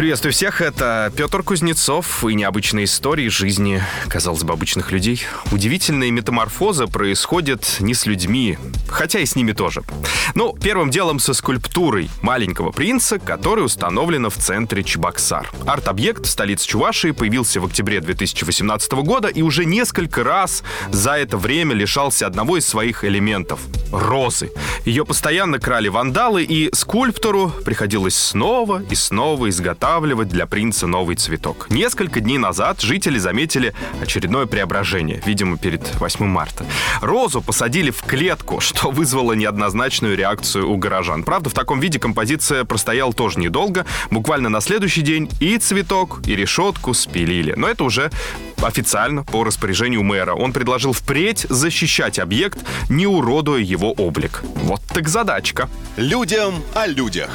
Приветствую всех, это Петр Кузнецов и необычные истории жизни, казалось бы, обычных людей. Удивительная метаморфоза происходит не с людьми, хотя и с ними тоже. Ну, первым делом со скульптурой маленького принца, которая установлена в центре Чебоксар. Арт-объект в столице Чувашии появился в октябре 2018 года и уже несколько раз за это время лишался одного из своих элементов — розы. Ее постоянно крали вандалы, и скульптору приходилось снова и снова изготавливать изготавливать для принца новый цветок. Несколько дней назад жители заметили очередное преображение, видимо, перед 8 марта. Розу посадили в клетку, что вызвало неоднозначную реакцию у горожан. Правда, в таком виде композиция простояла тоже недолго. Буквально на следующий день и цветок, и решетку спилили. Но это уже официально по распоряжению мэра. Он предложил впредь защищать объект, не уродуя его облик. Вот так задачка. Людям о людях.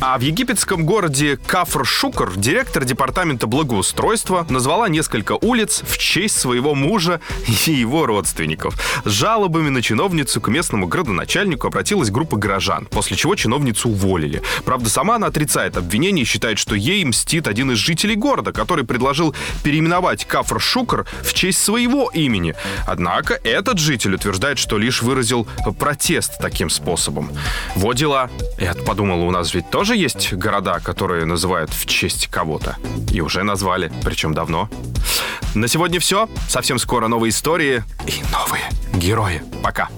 А в египетском городе Кафр-Шукр директор департамента благоустройства назвала несколько улиц в честь своего мужа и его родственников. С жалобами на чиновницу к местному градоначальнику обратилась группа горожан, после чего чиновницу уволили. Правда, сама она отрицает обвинение и считает, что ей мстит один из жителей города, который предложил переименовать Кафр-Шукр в честь своего имени. Однако этот житель утверждает, что лишь выразил протест таким способом. Вот дела. Я подумал, у нас ведь тоже тоже есть города, которые называют в честь кого-то. И уже назвали, причем давно. На сегодня все. Совсем скоро новые истории и новые герои. Пока.